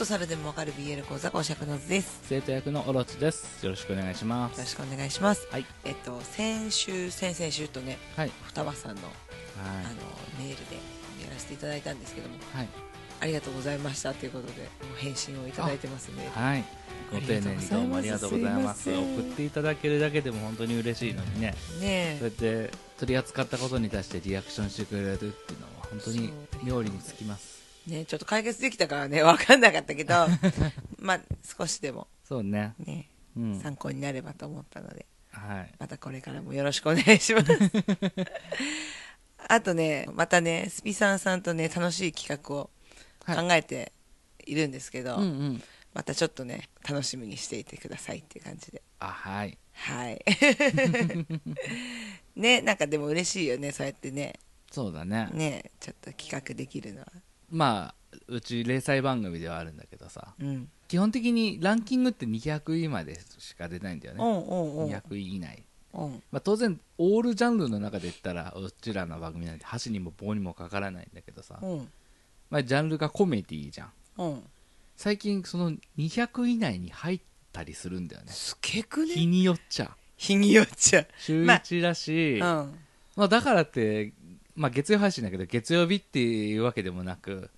と猿でもわかる BL 講座講釈の図です。生徒役のオロチです。よろしくお願いします。よろしくお願いします。はい。えっと先週先々週とねはい。双葉さんのはあのメールでやらせていただいたんですけどもいはい。ありがとうございましたということで返信をいただいてますね。はい。ご丁寧にどうもありがとうございます。送っていただけるだけでも本当に嬉しいのにね。ねそうやって取り扱ったことに対してリアクションしてくれるっていうのは本当に料理につきます。えねちょっと解決できたからね 分かんなかったけど まあ少しでも。そうね。ねうん。参考になればと思ったのではい。またこれからもよろしくお願いします。あとねまたねスピさんさんとね楽しい企画をはい。考えているんですけど、うんうん。またちょっとね楽しみにしていてくださいっていう感じで。あはい。はい。ねなんかでも嬉しいよねそうやってね。そうだね。ねちょっと企画できるのはまあうち零細番組ではあるんだけどさうん。基本的にランキングって200位までしか出ないんだよね。うんうんうん。200位以内。うん。まあ、当然オールジャンルの中で言ったらうちらの番組なんて箸にも棒にもかからないんだけどさ、うん。まあ、ジャンルがコメディじゃん。うん。最近その200以内に入ったりするんだよね。すげく日ねによっちゃ。日によっちゃ。週まあ1だし、うまんあ、だからって、まあ、月曜配信だけど月曜日っていうわけでもなく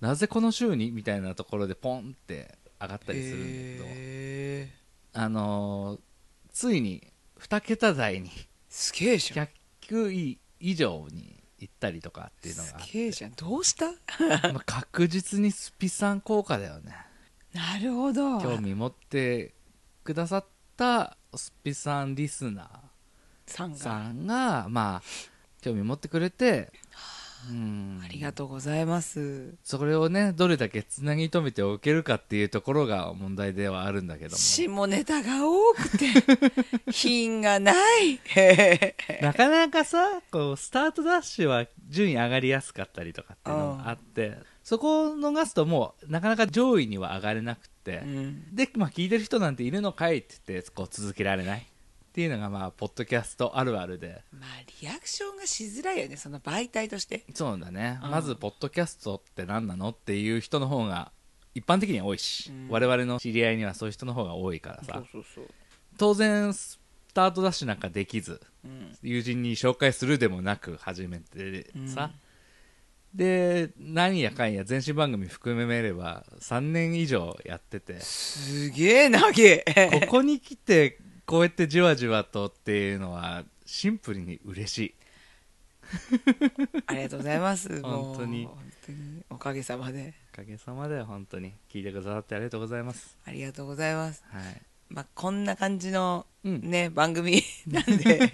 なぜこの週にみたいなところでポンって上がったりするんだけど、へー。あのーついに2桁台にすげえじゃん。100位以上に行ったりとかっていうのがすげえじゃん。どうした？まあ確実にスピさん効果だよね。なるほど。興味持ってくださったスピさんリスナさんが。ーさんがまあ興味持ってくれてうん。ありがとうございます。それをねどれだけつなぎ止めておけるかっていうところが問題ではあるんだけども。下ネタが多くて 品がない。なかなかさこうスタートダッシュは順位上がりやすかったりとかっていうのもあってそこを逃すともうなかなか上位には上がれなくて、うん。で、まあ、聞いてる人なんているのかいって言ってこう続けられないっていうのがまあポッドキャストあるあるで。まあリアクションがしづらいよねその媒体として。そうだね、うん。まずポッドキャストって何なのっていう人の方が一般的には多いし、うん。我々の知り合いにはそういう人の方が多いからさ。そうそう当然スタートダッシュなんかできずうん。友人に紹介するでもなく始めてさ、で何やかんや前身番組含めれば3年以上やってて。すげえ長え。ここに来てこうやってじわじわとっていうのはシンプルに嬉しい。ありがとうございます。本当に。本当におかげさまで。おかげさまで本当に。聞いてくださってありがとうございます。ありがとうございます。はい。まあこんな感じのうん。ね、番組 なんで。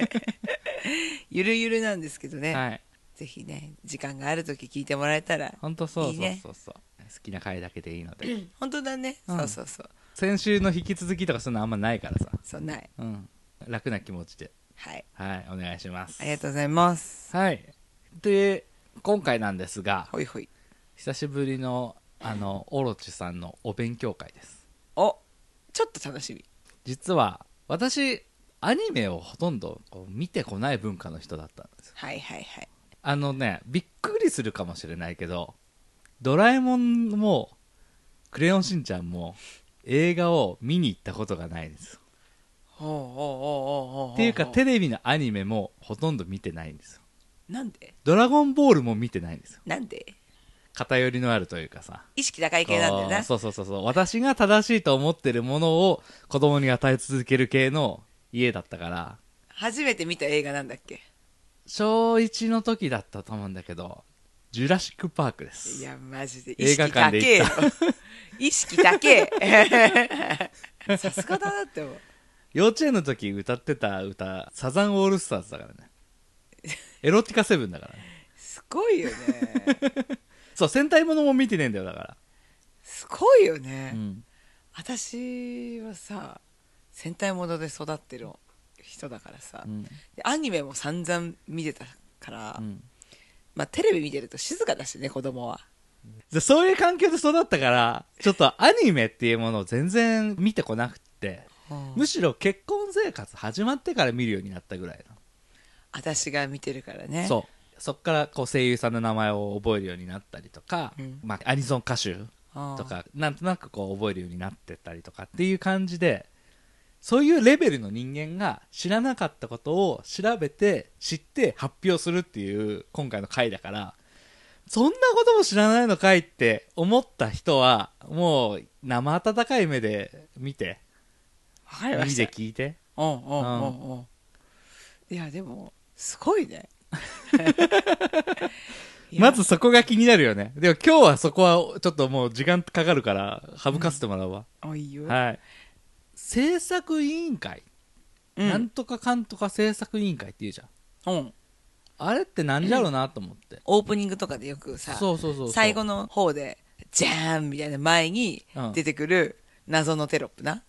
ゆるゆるなんですけどね、はい。ぜひね時間がある時聞いてもらえたら。本当そうそうそうそう好きな回だけでいいので。本当だね、うん。そうそうそう。先週の引き続きとかそんなあんまないからさ。そうない。うん。楽な気持ちで。はい。はいお願いします。ありがとうございます。はい。で今回なんですがほいほい。久しぶりのあのオロチさんのお勉強会です。おちょっと楽しみ。実は私アニメをほとんどこう見てこない文化の人だったんです。はいはいはい。あのねびっくりするかもしれないけどドラえもんもクレヨンしんちゃんも映画を見に行ったことがないんですよ。ほうほうほうほうほう。っていうかテレビのアニメもほとんど見てないんですよ。なんで？ドラゴンボールも見てないんですよ。なんで？偏りのあるというかさ。意識高い系なんだよな。そうそうそうそう。私が正しいと思ってるものを子供に与え続ける系の家だったから。初めて見た映画なんだっけ？小1の時だったと思うんだけどジュラシック・パークです。いやマジで。意映画識高えよ館で行っ意識高え さすがだなって思う。幼稚園の時歌ってた歌サザンオールスターズだからね。エロティカセブンだからね。すごいよね。そう戦隊ものも見てねえんだよだかすごいよら、ね、うん、私はさ戦隊もので育ってる人だからさ、うん。でアニメも散々見てたから、うんまあ、テレビ見てると静かだしね子供は。でそういう環境で育ったからちょっとアニメっていうものを全然見てこなくって。むしろ結婚生活始まってから見るようになったぐらい私が見てるからね。なそう。そっからこう声優さんの名前を覚えるようになったりとか、うん。まあ、アニソン歌手とかなんとなくこう覚えるようになってったりとかっていう感じでそういうレベルの人間が知らなかったことを調べて知って発表するっていう今回の回だからそんなことも知らないのかいって思った人はもう生温かい目で見てわかりま耳した。で聞いて。うんうんうんうん。いやでもすごいね。いや。まずそこが気になるよね。でも今日はそこはちょっともう時間かかるから省かせてもらうわ、あいいよ、はい制作委員会うんなんとかかんとか制作委員会って言うじゃん。うんあれってなんじゃろうなと思って。オープニングとかでよくさそうそうそうそう。最後の方でじゃーんみたいな前にうん出てくる謎のテロップな、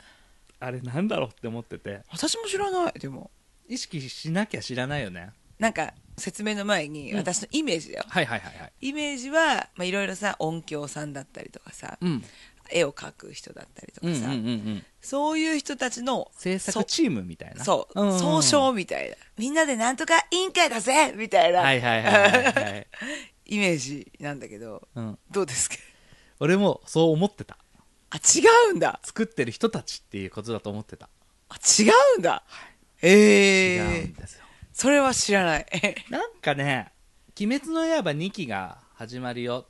あれなんだろうって思ってて。私も知らないでも意識しなきゃ知らないよね。なんか説明の前にうん私のイメージだよ、はいはいはいはい。イメージはまあいろいろさ音響さんだったりとかさうん。絵を描く人だったりとかさ、うんうんうんうん。そういう人たちの制作チームみたいな。そう、んんん総称みたいなみんなでなんとか委員会だぜみたいな、はいはいはいはいはい。イメージなんだけどうん。どうですか？俺もそう思ってた。あ違うんだ作ってる人たちっていうことだと思ってた。あ違うんだ、ええ違うんですよ。それは知らない、なんかね、鬼滅の刃2期が始まるよ。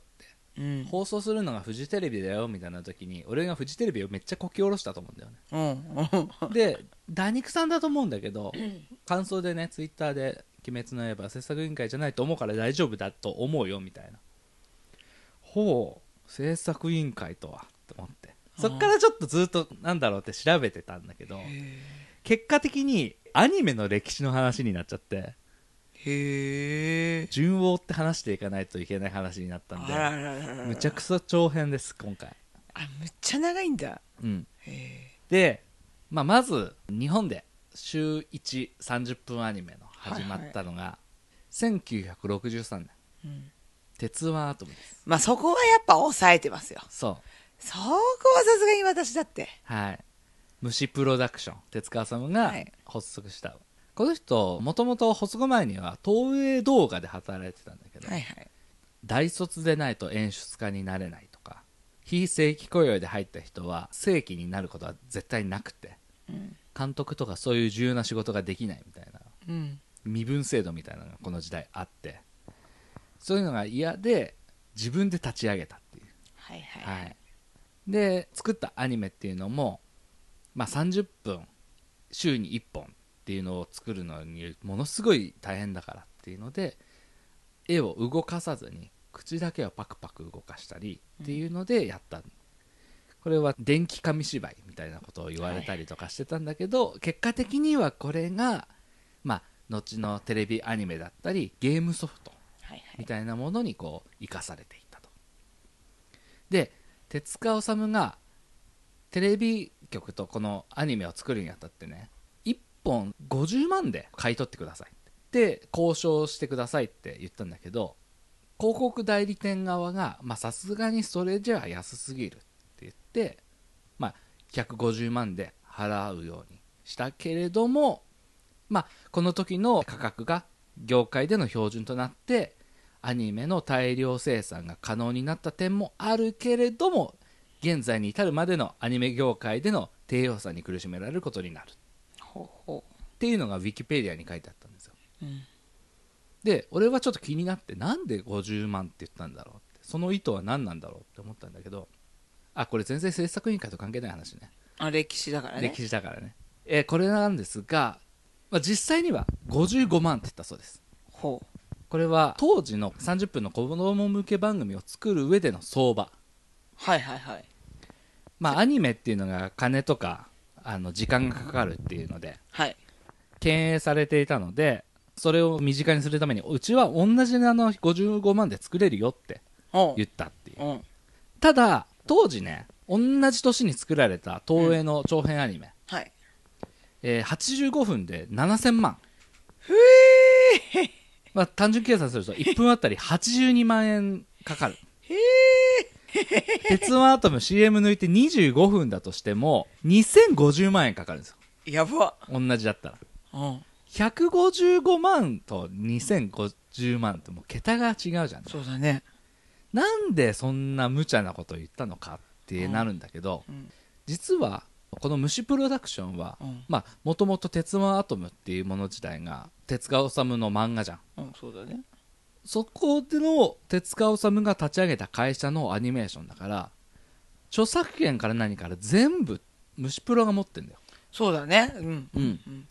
うん。放送するのがフジテレビだよみたいな時に俺がフジテレビをめっちゃこき下ろしたと思うんだよね。うん。うんでダニクさんだと思うんだけど感想でねツイッターで「鬼滅の刃」制作委員会じゃないと思うから大丈夫だと思うよみたいな。ほう制作委員会とはと思って。そっからちょっとずっとなんだろうって調べてたんだけど結果的にアニメの歴史の話になっちゃってへえ順を追って話していかないといけない話になったんであららららら。むちゃくそ長編です今回。あむっちゃ長いんだ。うん。へで、まあ、まず日本で週130分アニメの始まったのが、1963年。え、うん、「鉄腕アトム」です。まあそこはやっぱ抑えてますよ。そう。そこはさすがに私だって。はい。虫プロダクション手塚治虫がはい。発足した、この人もともと発足前には東映動画で働いてたんだけど、はいはい。大卒でないと演出家になれないとか非正規雇用で入った人は正規になることは絶対なくてうん。監督とかそういう重要な仕事ができないみたいなうん。身分制度みたいなのがこの時代あってそういうのが嫌で自分で立ち上げたっていう、はいはい。はい、で作ったアニメっていうのも、まあ、30分週に1本っていうのを作るのにものすごい大変だからっていうので絵を動かさずに口だけをパクパク動かしたりっていうのでやった、これは電気紙芝居みたいなことを言われたりとかしてたんだけど、結果的にはこれがまあ後のテレビアニメだったりゲームソフトはいはいみたい。なものにこう生かされていったと。で手塚治虫がテレビ局とこのアニメを作るにあたってね1本50万で買い取ってください。って交渉してくださいって言ったんだけど広告代理店側がさすがにそれじゃ安すぎるって言って、まあ、150万で払うようにしたけれども、まあ、この時の価格が業界での標準となってアニメの大量生産が可能になった点もあるけれども現在に至るまでのアニメ業界での低予算に苦しめられることになる。っほう。ほていうのがウィキペディアに書いてあったんですよ。う、うん、で俺はちょっと気になってなんで50万って言ったんだろうって。その意図は何なんだろうって思ったんだけどあこれ全然制作委員会と関係ない話ね。あ歴史だからね。歴史だからね、えーこれなんですが、まあ、実際には55万って言ったそうです。ほう。これは当時の30分の子供向け番組を作る上での相場。はいはいはい。まあアニメっていうのが金とかあの時間がかかるっていうのではい。敬遠されていたのでそれを身近にするためにうちは同じあの55万で作れるよってほ言ったっていう。うう。んただ当時ね同じ年に作られた東映の長編アニメ、はい。えー85分で7000万。ふえまあ、単純計算すると1分あたり82万円かかる。へえ 鉄腕アトム CM 抜いて25分だとしても2050万円かかるんですよ。やば。同じだったら。うん。155万と2050万ってもう桁が違うじゃん。そうだね。なんでそんな無茶なことを言ったのかってなるんだけど、うん。実はこの虫プロダクションはもともと「鉄腕アトム」っていうもの自体が手塚治虫の漫画じゃん。うんそうだねそこでの手塚治虫が立ち上げた会社のアニメーションだから著作権から何から全部虫プロが持ってんだよ。そうだね。うん。うん。うん。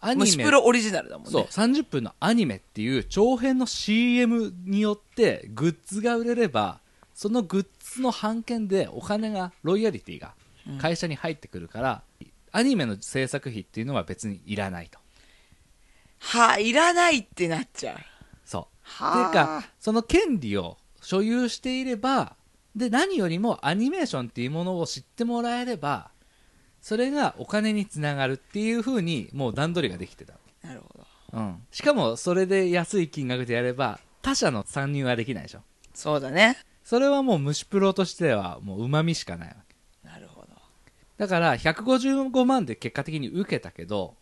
アニメ。虫プロオリジナルだもんね。そう30分のアニメっていう長編の CM によってグッズが売れればそのグッズの版権でお金がロイヤリティがうん。会社に入ってくるから、アニメの制作費っていうのは別にいらないと。はあいらないってなっちゃうはあ。ていうかその権利を所有していればで何よりもアニメーションっていうものを知ってもらえればそれがお金につながるっていう風にもう段取りができてた、なるほど。うん、しかもそれで安い金額でやれば他社の参入はできないでしょ。そうだね。それはもう虫プロとしてはもううまみしかないわけ。なるほど。だから155万で結果的に受けたけど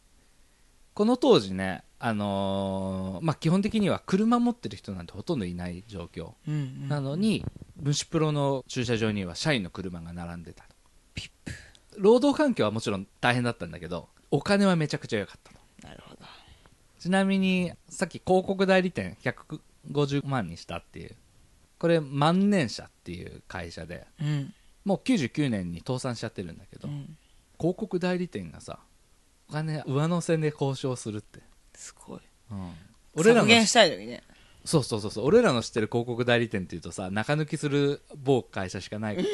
この当時ねあのーまあ基本的には車持ってる人なんてほとんどいない状況。うんうんなのに虫プロの駐車場には社員の車が並んでたと。労働環境はもちろん大変だったんだけどお金はめちゃくちゃ良かったと。なるほど。ちなみにさっき広告代理店150万にしたっていうこれ万年社っていう会社でうん。もう99年に倒産しちゃってるんだけど、うん。広告代理店がさお金上乗せで交渉するって、すごい。うん、俺らの削減したいのにね。そうそうそうそう。俺らの知ってる広告代理店っていうとさ中抜きする某会社しかないからさ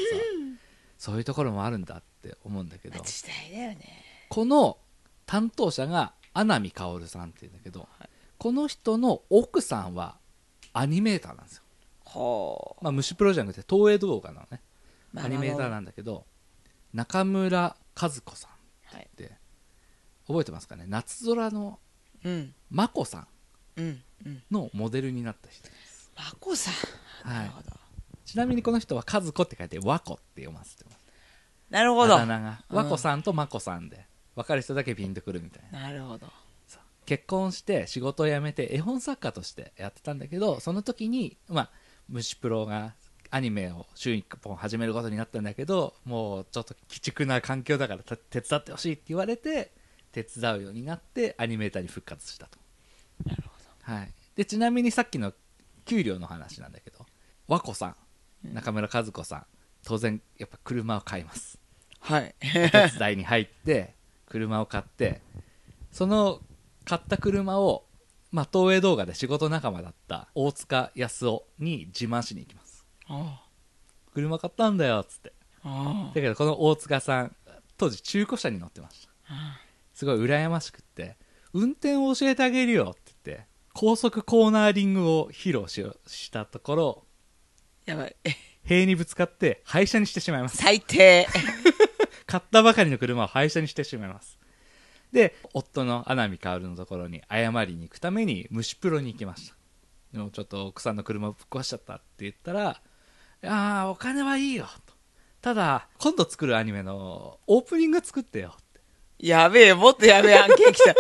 そういうところもあるんだって思うんだけど。時代だよね。この担当者が穴見薫さんっていうんだけど、はい。この人の奥さんはアニメーターなんですよ、はあまあ、虫プロじゃなくて東映動画のねまあアニメーターなんだけど中村和子さんはいって覚えてますかね？夏空のうん。眞子さん。のモデルになった人まこさん。はい。ちなみにこの人は和子って書いて和子って読ませてます。なるほど。あだ名が。うん。和子さんと眞子さんで。分かる人だけピンとくるみたいな。なるほど。結婚して仕事を辞めて絵本作家としてやってたんだけどその時にまあ虫プロがアニメを週1本始めることになったんだけどもうちょっと鬼畜な環境だからた手伝ってほしいって言われて手伝うようになってアニメーターに復活したと。なるほはい、でちなみにさっきの給料の話なんだけど和子さん中村和子さん当然やっぱ車を買います。どはい。手伝いに入って車を買ってその買った車を、まあ、東映動画で仕事仲間だった大塚康夫に自慢しに行きます。あ車買ったんだよっつって。あだけどこの大塚さん当時中古車に乗ってました。あすごい羨ましくって運転を教えてあげるよって言って高速コーナーリングを披露ししたところやばい。塀にぶつかって廃車にしてしまいます。最低。買ったばかりの車を廃車にしてしまいます。で夫の穴見薫のところに謝りに行くために虫プロに行きました。でもちょっと奥さんの車をぶっ壊しちゃったって言ったら「ああお金はいいよ」と。ただ今度作るアニメのオープニング作ってよやべえもっとやべえ案件来た。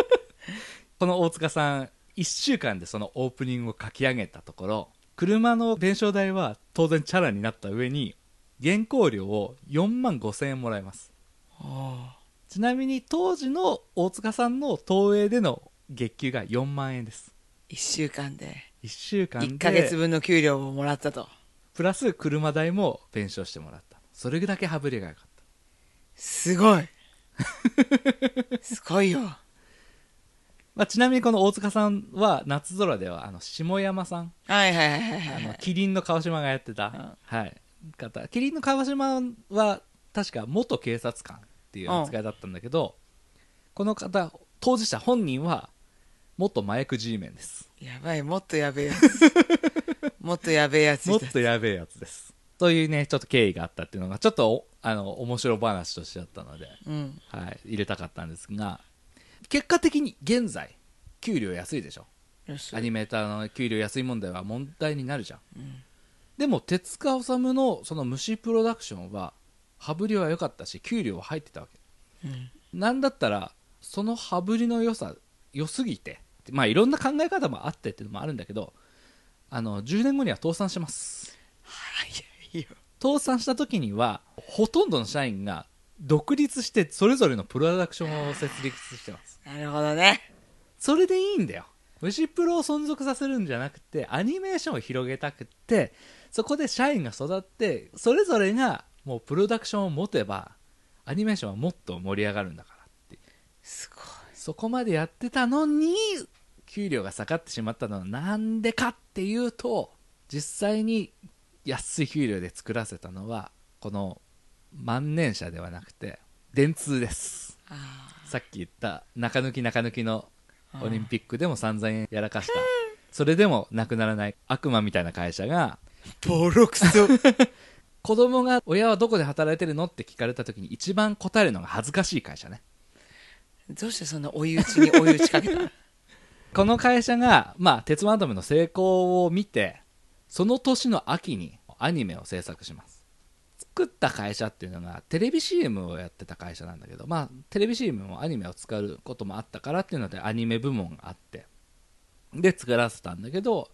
この大塚さん1週間でそのオープニングを書き上げたところ車の弁償代は当然チャラになった上に原稿料を4万5千円もらえます。あちなみに当時の大塚さんの東映での月給が4万円です。1週間で。1週間で1ヶ月分の給料をもらったと。プラス車代も弁償してもらった。それだけ羽振りが良かった。すごい すごいよ。まあ、ちなみにこの大塚さんは夏空ではあの下山さん。はいはいはいはいあのはい。キリンの川島がやってた、はい、方。キリンの川島は確か元警察官っていう扱いだったんだけど、この方当事者本人は元麻薬 G メンです。やばいもっとやべえやつ。もっとやべえやつもっとやべえやつですというねちょっと経緯があったっていうのがちょっとおあの面白話としてあったので、うん。はい、入れたかったんですが結果的に現在給料安いでしょ？アニメーターの給料安い問題は問題になるじゃん。うん。でも手塚治虫のその虫プロダクションは羽振りは良かったし給料は入ってたわけ。うん。なんだったらその羽振りの良さ良すぎてまあいろんな考え方もあってっていうのもあるんだけどあの10年後には倒産します。はいよ。倒産した時にはほとんどの社員が独立してそれぞれのプロダクションを設立してます。なるほどね。それでいいんだよ。虫プロを存続させるんじゃなくてアニメーションを広げたくってそこで社員が育ってそれぞれがもうプロダクションを持てばアニメーションはもっと盛り上がるんだからって。すごいそこまでやってたのに給料が下がってしまったのはなんでかっていうと実際に安い給料で作らせたのはこの万年車ではなくて電通です。あさっき言った中抜き中抜きのー。オリンピックでも散々やらかした。それでもなくならない悪魔みたいな会社がボロクソ子供が親はどこで働いてるの？って聞かれた時に一番答えるのが恥ずかしい会社ね。どうしてそんな追い打ちに追い打ちかけた？この会社が、まあ、鉄腕アトムの成功を見てその年の秋にアニメを制作します。作った会社っていうのがテレビ CM をやってた会社なんだけどまあテレビ CM もアニメを使うこともあったからっていうのでアニメ部門があってで作らせたんだけど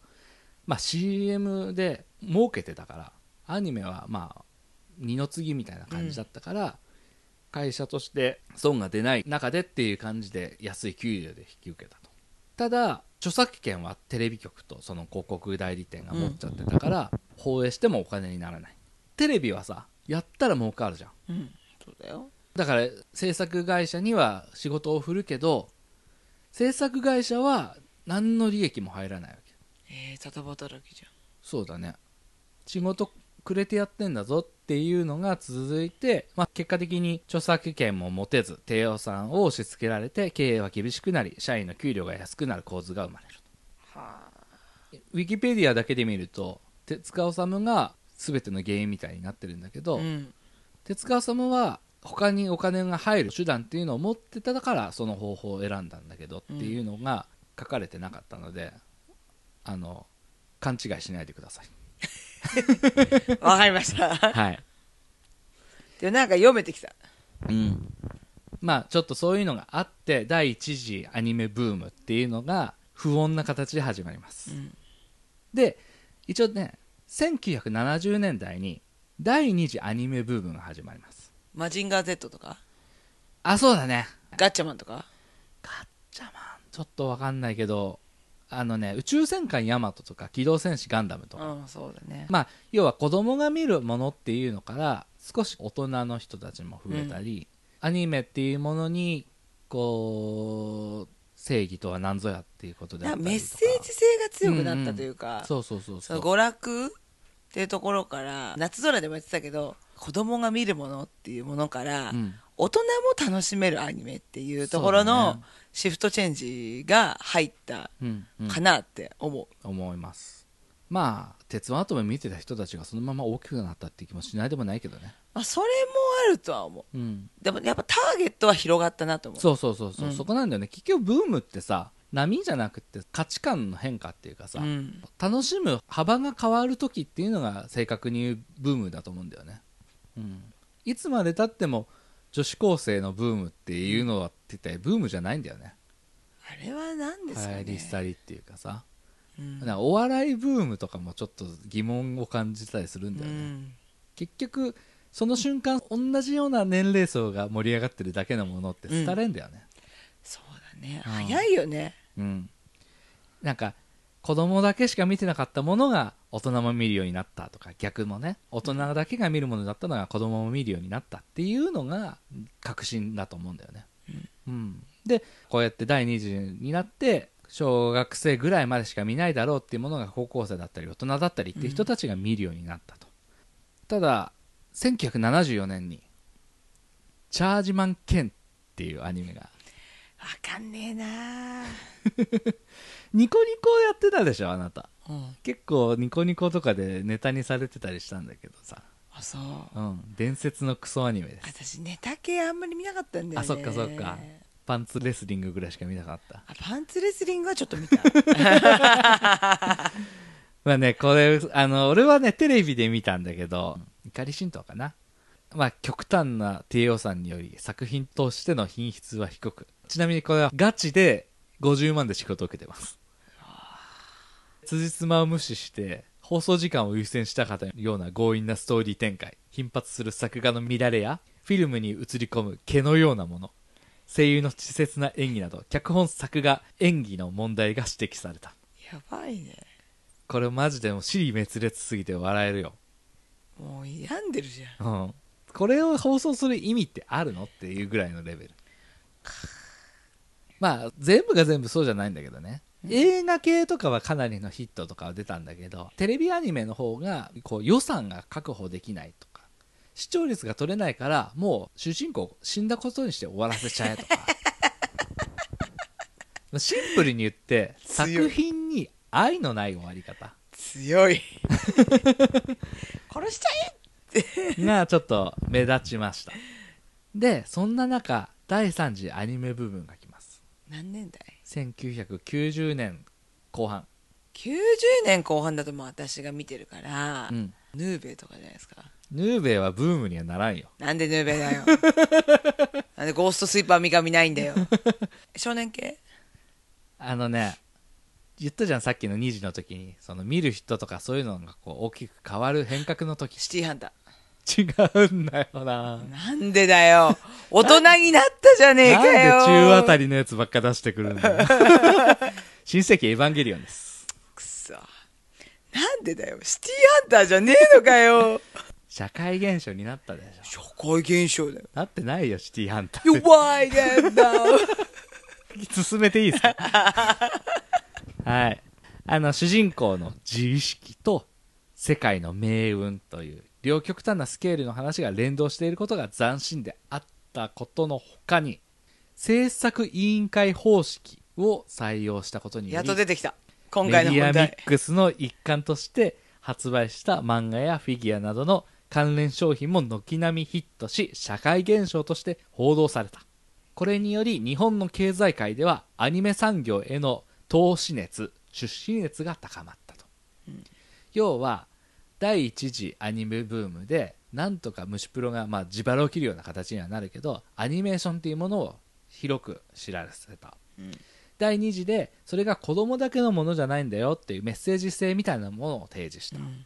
まあ CM で儲けてたからアニメはまあ二の次みたいな感じだったから、会社として損が出ない中でっていう感じで安い給料で引き受けたと。ただ著作権はテレビ局とその広告代理店が持っちゃってたから、放映してもお金にならない。テレビはさやったら儲かるじゃん。うんそうだよ。だから制作会社には仕事を振るけど制作会社は何の利益も入らないわけ。えー、ただ働きじそうだね。仕事くれてやってんだぞっていうのが続いて、まあ、結果的に著作権も持てず低予算を押し付けられて経営は厳しくなり社員の給料が安くなる構図が生まれるゃんはウィキペディアだけで見ると手塚治虫が全ての原因みたいになってるんだけど、うん。手塚治虫は他にお金が入る手段っていうのを持ってたからその方法を選んだんだけどっていうのが書かれてなかったので、あの勘違いしないでください わかりました。はい。でもなんか読めてきた。うん、まあちょっとそういうのがあって第一次アニメブームっていうのが不穏な形で始まります、うん。で一応ね1970年代に第二次アニメブームが始まります。マジンガー Z とか？あそうだね。ガッチャマンとか？ガッチャマン。ちょっとわかんないけどあのね宇宙戦艦ヤマトとか機動戦士ガンダムとか、うんそうだね。まあ要は子供が見るものっていうのから少し大人の人たちも増えたり、アニメっていうものにこう正義とは何ぞやっていうことであなんかったりとか。メッセージ性が強くなったというか、そうそうそうそう。その娯楽っていうところから夏空でも言ってたけど子供が見るものっていうものから、うん大人も楽しめるアニメっていうところのね。シフトチェンジが入ったうんうんかなって思う、思います。まあ鉄腕アトム見てた人たちがそのまま大きくなったって気もしないでもないけどね。まあ、それもあるとは思う。うん。でもやっぱターゲットは広がったなと思う。そうそうそう。そう、うんそこなんだよね。結局ブームってさ波じゃなくて価値観の変化っていうかさ、ん、楽しむ幅が変わる時っていうのが正確に言うブームだと思うんだよね、うん、いつまでたっても女子高生のブームっていうのはって言ったらブームじゃないんだよね。あれは何ですかね、流行り廃りっていうかさ、うん。かお笑いブームとかもちょっと疑問を感じたりするんだよね、うん。結局その瞬間同じような年齢層が盛り上がってるだけのものって廃れんだよね。そうだね。うん。早いよね。うん、なんか子供だけしか見てなかったものが大人も見るようになったとか逆もね大人だけが見るものだったのが子供も見るようになったっていうのが革新だと思うんだよね、うん。でこうやって第2次になって小学生ぐらいまでしか見ないだろうっていうものが高校生だったり大人だったりっていう人たちが見るようになったと、ただ1974年に「チャージマン・ケン」っていうアニメがわかんねえな ニコニコやってたでしょあなたうん。結構ニコニコとかでネタにされてたりしたんだけどさ、あそう。うん、伝説のクソアニメです。私ネタ系あんまり見なかったんだよね。あそっかそっか。パンツレスリングぐらいしか見なかった。あパンツレスリングはちょっと見た。まあねこれあの俺はねテレビで見たんだけど怒り神道かな。まあ極端な低予算により作品としての品質は低く。ちなみにこれはガチで50万で仕事を受けてます辻褄を無視して放送時間を優先したかったような強引なストーリー展開頻発する作画の乱れやフィルムに映り込む毛のようなもの声優の稚拙な演技など脚本作画演技の問題が指摘された。やばいね。これマジでもう尻滅裂すぎて笑えるよ、もう病んでるじゃん。うん、これを放送する意味ってあるの？っていうぐらいのレベル。まあ全部が全部そうじゃないんだけどね映画系とかはかなりのヒットとかは出たんだけどテレビアニメの方がこう予算が確保できないとか視聴率が取れないからもう主人公死んだことにして終わらせちゃえとか。シンプルに言って作品に愛のない終わり方。強い。殺しちゃえがちょっと目立ちました。でそんな中第3次アニメ部分が来ます。何年代？1990年後半、90年後半だともう私が見てるから、うん、ヌーベイとかじゃないですか。ヌーベイはブームにはならんよ。なんでヌーベイだよ。なんでゴーストスイーパー三上ないんだよ。少年系？あのね言ったじゃんさっきの2時の時に。その見る人とかそういうのがこう大きく変わる変革の時。シティハンタ違うんだよな。ーなんでだよ。大人になったじゃねえなんでかよ中あたりのやつばっか出してくるんだよ。新世紀エヴァンゲリオンです。くそ。なんでだよ。シティハンターじゃねえのかよ。社会現象になったでしょ。社会現象だよ。なってないよシティハンター。弱いねんだ進めていいですか？はい。あの主人公の自意識と世界の命運という両極端なスケールの話が連動していることが斬新であったことの他に制作委員会方式を採用したことによやっりと出てきた。今メ回のディアミックスの一環として発売した漫画やフィギュアなどの関連商品も軒並みヒットし社会現象として報道された。これにより日本の経済界ではアニメ産業への投資熱出資熱が高まったと、要は第一次アニメブームでなんとか虫プロが、まあ、自腹を切るような形にはなるけどアニメーションっていうものを広く知らせた。第2次でそれが子供だけのものじゃないんだよっていうメッセージ性みたいなものを提示した、うん。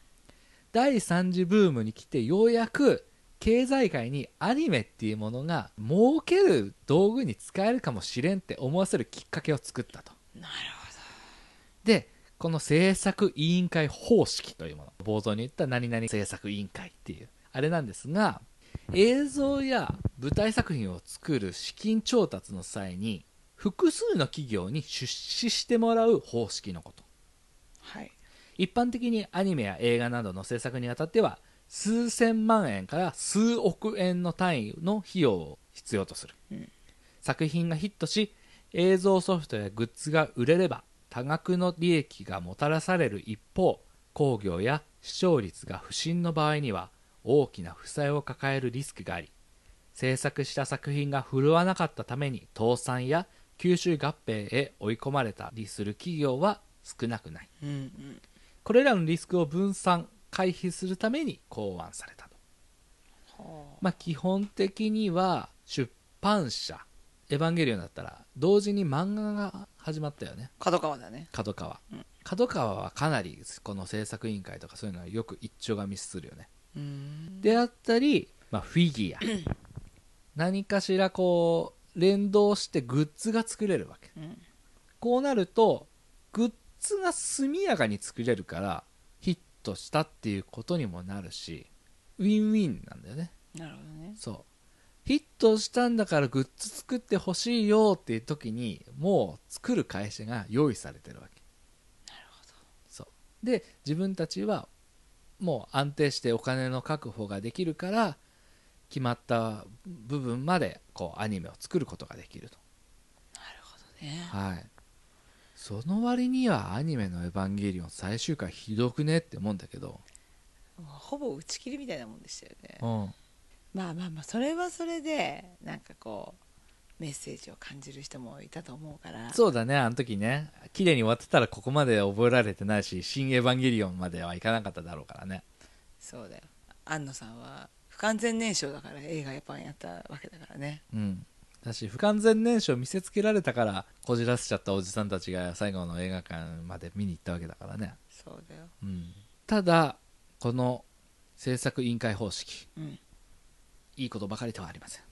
第3次ブームに来てようやく経済界にアニメっていうものが儲ける道具に使えるかもしれんって思わせるきっかけを作ったと。なるでこの制作委員会方式というもの冒頭に言った何々制作委員会っていうあれなんですが映像や舞台作品を作る資金調達の際に複数の企業に出資してもらう方式のこと。はい。一般的にアニメや映画などの制作にあたっては数千万円から数億円の単位の費用を必要とする、うん。作品がヒットし映像ソフトやグッズが売れれば多額の利益がもたらされる一方興行や視聴率が不振の場合には大きな負債を抱えるリスクがあり制作した作品が振るわなかったために倒産や吸収合併へ追い込まれたりする企業は少なくない。うんうん。これらのリスクを分散回避するために考案されたと、はまあ、基本的には出版社エヴァンゲリオンだったら同時に漫画が始まったよね。あ角川だね。角川、うん。角川はかなりこの制作委員会とかそういうのはよく一丁がミスするよね。うん。であったり、まあ、フィギュア。何かしらこう連動してグッズが作れるわけ。うん。こうなるとグッズが速やかに作れるからヒットしたっていうことにもなるしウィンウィンなんだよね。なるほどね。そうヒットしたんだからグッズ作ってほしいよっていう時にもう作る会社が用意されてるわけ。なるほど。そう。で自分たちはもう安定してお金の確保ができるから決まった部分までこうアニメを作ることができると。ね。はい。その割にはアニメの「エヴァンゲリオン」最終回ひどくねって思うんだけど、ほぼ打ち切りみたいなもんでしたよね。うん、まあまあまあそれはそれでなんかこうメッセージを感じる人もいたと思うから。そうだねあの時ね。綺麗に終わってたらここまで覚えられてないし「新エヴァンゲリオン」まではいかなかっただろうからね。そうだよ。安野さんは不完全燃焼だから映画やっぱやったわけだからね。うん。だし不完全燃焼見せつけられたからこじらせちゃったおじさんたちが最後の映画館まで見に行ったわけだからね。そうだよ。うん。ただこの制作委員会方式。うんいいことばかりではありません。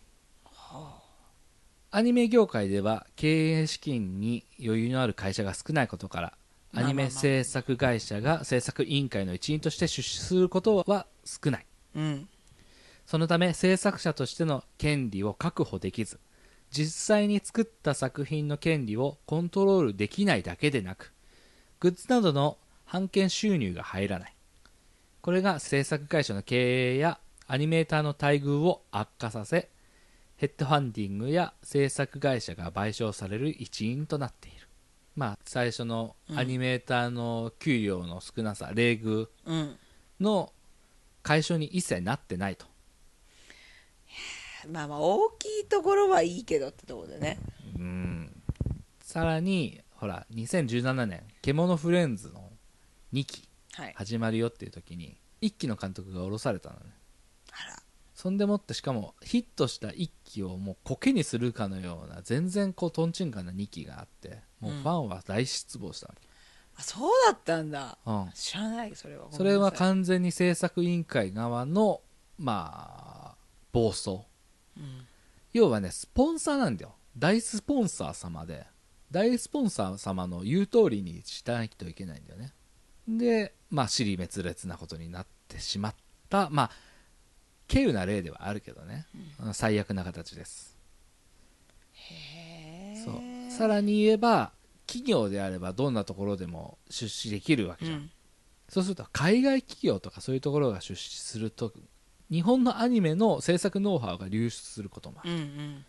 アニメ業界では経営資金に余裕のある会社が少ないことからアニメ制作会社が制作委員会の一員として出資することは少ない。うん。そのため制作者としての権利を確保できず実際に作った作品の権利をコントロールできないだけでなくグッズなどの版権収入が入らない。これが制作会社の経営やアニメーターの待遇を悪化させヘッドファンディングや制作会社が賠償される一因となっている。まあ最初のアニメーターの給料の少なさ、冷遇うん。の解消に一切なってないと。まあまあ大きいところはいいけどってところでね。うん。さらにほら2017年「獣フレンズ」の2期はい。始まるよっていう時に1期の監督が降ろされたのねそんでもってしかもヒットした1期をもうコケにするかのような全然こうトンチンカンな2期があってもうファンは大失望したわけ、あそうだったんだ。うん、知らないそれは。それはごめんなさ完全に制作委員会側のまあ暴走。いうん。要はねスポンサーなんだよ。大スポンサー様で。大スポンサー様の言う通りにしないといけないんだよね。でまあ尻滅裂なことになってしまった。まあ稀有な例ではあるけどね、最悪な形です。へえ。そう。さらに言えば企業であればどんなところでも出資できるわけじゃん、うん。そうすると海外企業とかそういうところが出資すると日本のアニメの制作ノウハウが流出することもある。うんうん。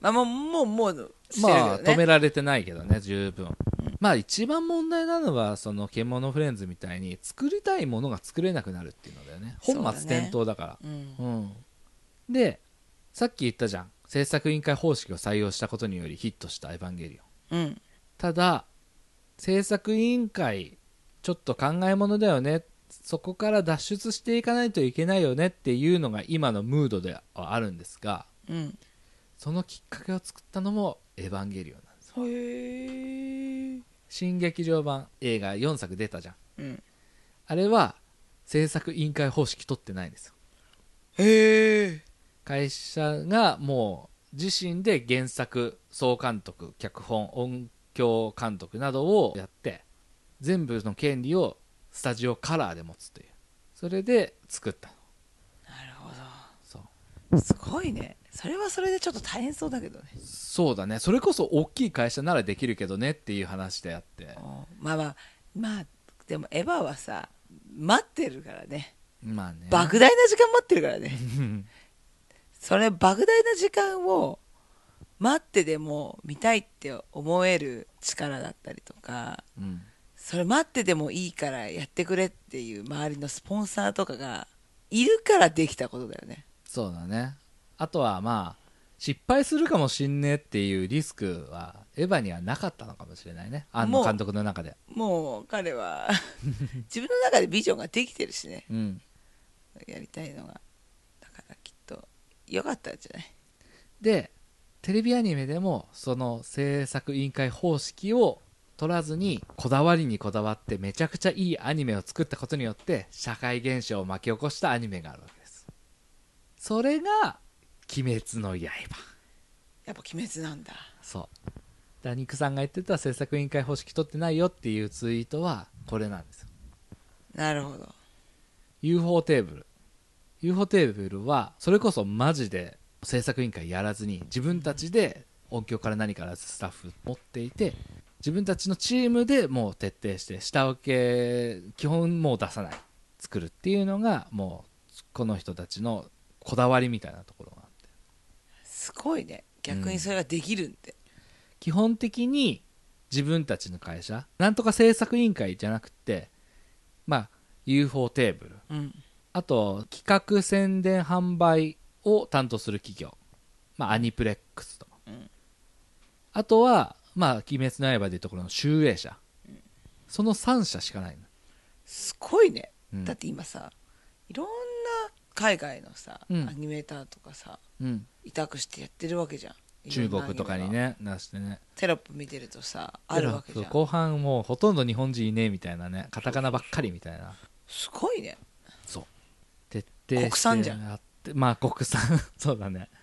まあもうもうもうしてるまあ止められてないけどね十分、まあ一番問題なのはその獣フレンズみたいに作りたいものが作れなくなるっていうのだよね。本末転倒だから。うん。うん。でさっき言ったじゃん。制作委員会方式を採用したことによりヒットした「エヴァンゲリオン。うん」ただ制作委員会ちょっと考えものだよねそこから脱出していかないといけないよねっていうのが今のムードではあるんですがうん。そのきっかけを作ったのも「エヴァンゲリオン」なんです。へえ新劇場版映画4作出たじゃん。うん。あれは制作委員会方式取ってないんですよ。へえ会社がもう自身で原作総監督脚本音響監督などをやって全部の権利をスタジオカラーで持つという。それで作ったの。なるほそう。どすごいね。それはそれでちょっと大変そうだけどね。そうだね。それこそ大きい会社ならできるけどねっていう話であって。うんまあまあまあでもエヴァはさ待ってるからね。まあね。莫大な時間待ってるからね。それ莫大な時間を待ってでも見たいって思える力だったりとかうんそれ待ってでもいいからやってくれっていう周りのスポンサーとかがいるからできたことだよね。そうだね。あとはまあ失敗するかもしんねえっていうリスクはエヴァにはなかったのかもしれないね。庵野監督の中で。もう彼は 自分の中でビジョンができてるしね。うん。やりたいのがだからきっと良かったんじゃない？でテレビアニメでもその制作委員会方式を取らずにこだわりにこだわってめちゃくちゃいいアニメを作ったことによって社会現象を巻き起こしたアニメがあるわけです。それが「鬼滅の刃。やっぱ鬼滅なんだ」そう。ダニクさんが言ってた制作委員会方式取ってないよっていうツイートはこれなんですよ。なるほど。UFO テーブル。UFO テーブルはそれこそマジで制作委員会やらずに自分たちで音響から何からスタッフ持っていて自分たちのチームでもう徹底して下請け基本もう出さない。作るっていうのがもうこの人たちのこだわりみたいなところがあって。すごいね。逆にそれができるんで、基本的に自分たちの会社なんとか制作委員会じゃなくてまあ UFO テーブル。うん。あと企画宣伝販売を担当する企業、まあ、アニプレックスと。か、うん。あとは、まあ、鬼滅の刃でいうところの集英社、その3社しかないの、すごいね、うん。だって今さいろんな海外のさ、うん。アニメーターとかさうん、委託してやってるわけじゃん。中国とかにね出してね。テロップ見てるとさあるわけじゃん。後半もうほとんど日本人いねえみたいなねカタカナばっかりみたいな。すごいね。そう。徹底して国産じゃん。やってまあ国産。そうだね、うん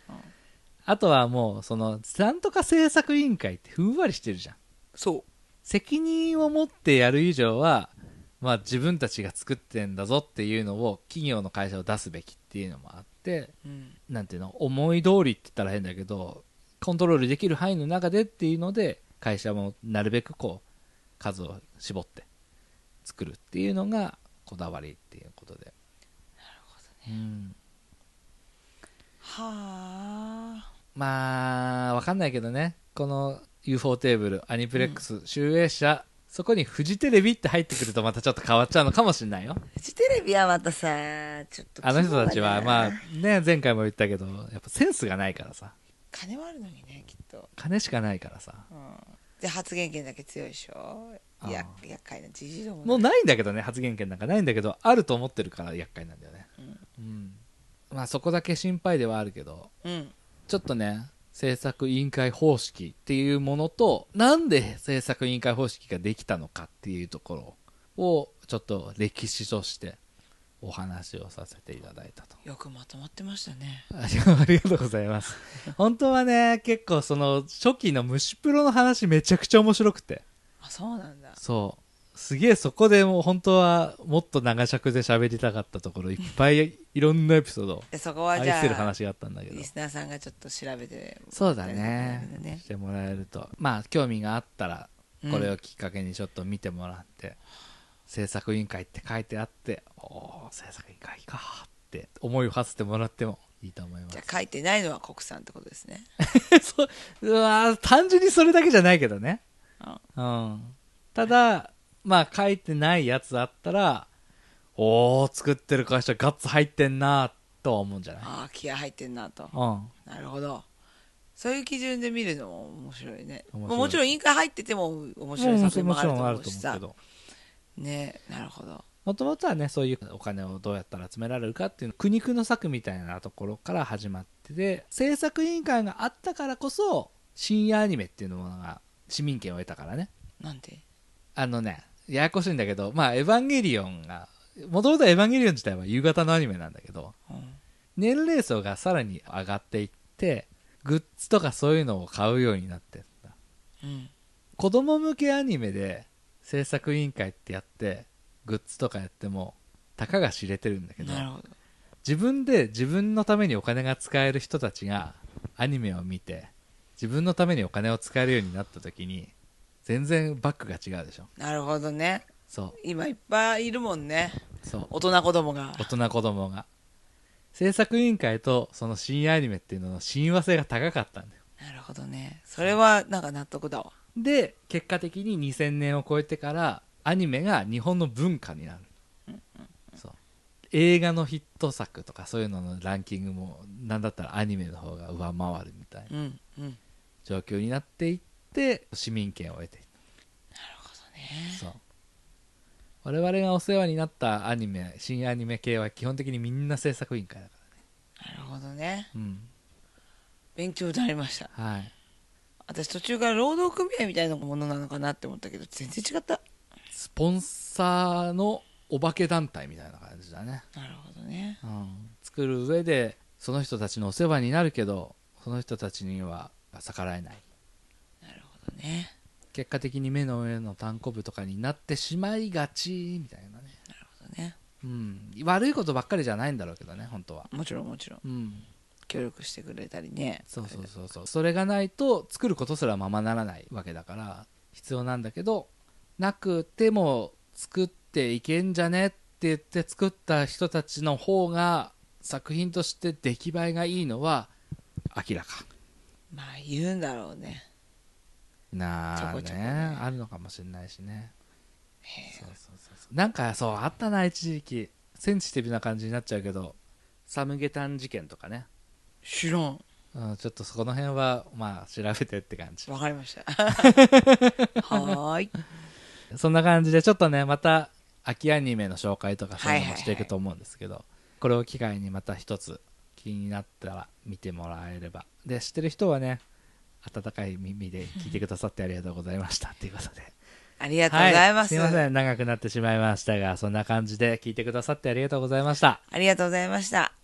あとはもうそのなんとか制作委員会ってふんわりしてるじゃん。そ責任を持ってやる以上は、まあ、自分たちが作ってんだぞっていうのを企業の会社を出すべきっていうのもあってう、うん、なんていうの？思い通りって言ったら変だけどコントロールできる範囲の中でっていうので会社もなるべくこう数を絞って作るっていうのがこだわりっていうことで。なるほどね、はあまあわかんないけどね。この UFO テーブルアニプレックス、集英社そこにフジテレビって入ってくるとまたちょっと変わっちゃうのかもしれないよ。フジテレビはまたさちょっとあの人たちは、まああね、前回も言ったけど、やっぱセンスがないからさ。金はあるのにねきっと、金しかないからさ。うん、で発言権だけ強いでしょ。や厄介なじじいどももうないんだけどね、発言権なんかないんだけど、あると思ってるから厄介なんだよね。うん。まあそこだけ心配ではあるけど、うんちょっとね、制作委員会方式っていうものと、なんで制作委員会方式ができたのかっていうところを、ちょっと歴史としてお話をさせていただいたと。よくまとまってましたねあありがとうございます。本当はね、結構その初期の虫プロの話めちゃくちゃ面白くて。あそうなんだそう。すげえそこでもう本当はもっと長尺で喋りたかったところいっぱいいろんなエピソードでそこは愛してる話があったんだけどリ。スナーさんがちょっと調べてそうだねねしてもらえると。まあ興味があったらうんこれをきっかけにちょっと見てもらって、制作委員会って書いてあって、おお制作委員会かって思いを馳せてもらってもいいと思いますじゃ。あ書いてないのは国産ってことですねそううわー単純にそれだけじゃないけどね。うんうん。ただ、まあ書いてないやつあったら、おー、作ってる会社ガッツ入ってんなとは思うんじゃない？ああ気合入ってんなと。うん。なるほど。そういう基準で見るのも面白いね。面白い。もちろん委員会入ってても面も白いも作品もあると思うしさ。ねなるほど。もともとはね、そういうお金をどうやったら集められるかっていう苦肉の策みたいなところから始まってて、制作委員会があったからこそ、深夜アニメっていうのが市民権を得たからね。なんであのね、ややこしいんだけど、まあ、エヴァンゲリオンが、もともとエヴァンゲリオン自体は夕方のアニメなんだけど、うん。年齢層がさらに上がっていってグッズとかそういうのを買うようになってんだうん。子供向けアニメで制作委員会ってやってグッズとかやってもたかが知れてるんだけどど。自分で自分のためにお金が使える人たちがアニメを見て自分のためにお金を使えるようになった時に全然バックが違うでしょ。なるほどね。そう。今いっぱいいるもんね。そう。大人子供が。大人子供が。制作委員会とその深夜アニメっていうのの親和性が高かったんだよ。なるほどね。それはなんか納得だわ。で結果的に2000年を超えてからアニメが日本の文化になる、そう。映画のヒット作とかそういうののランキングもなんだったらアニメの方が上回るみたいなうんうん。なる状況になっていって市民権を得て。いっほどね。たそう。我々がお世話になったアニメ新アニメ系は基本的にみんな制作委員会だかなるほどね。らね勉強になりました。うんはい。私途中から労働組合みたいなものなのかなって思ったけど全然違った。スポンサーのお化け団体みたいな感じだね。なるほどね。うん、作る上でその人たちのお世話になるけどその人たちには逆らえないね。結果的に目の上の単行部とかになってしまいがちみたいなね、なるほどね。うん、悪いことばっかりじゃないんだろうけどね本当は。もちろんもちろん。うん。協力してくれたりね。そうそうそうそう。それがないと作ることすらままならないわけだから必要なんだけどなくても作っていけんじゃねって言って作った人たちの方が作品として出来栄えがいいのは明らか。まあ言うんだろうねなあねね。あるのかもしれないしね。そうそうそうそう。なんかそうあったな一時期。センシティブな感じになっちゃうけどサムゲタン事件とかね、知らん。うん、ちょっとそこの辺はまあ調べてって感じ。わかりました。はーい。そんな感じでちょっとねまた秋アニメの紹介とかそういうのもはい。はいはいしていくと思うんですけど、これを機会にまた一つ気になったら見てもらえれば。で知ってる人はね温かい耳で聞いてくださってありがとうございましたっていうことでありがとうございます。すいません、長くなってしまいましたが、そんな感じで聞いてくださってありがとうございました。ありがとうございました。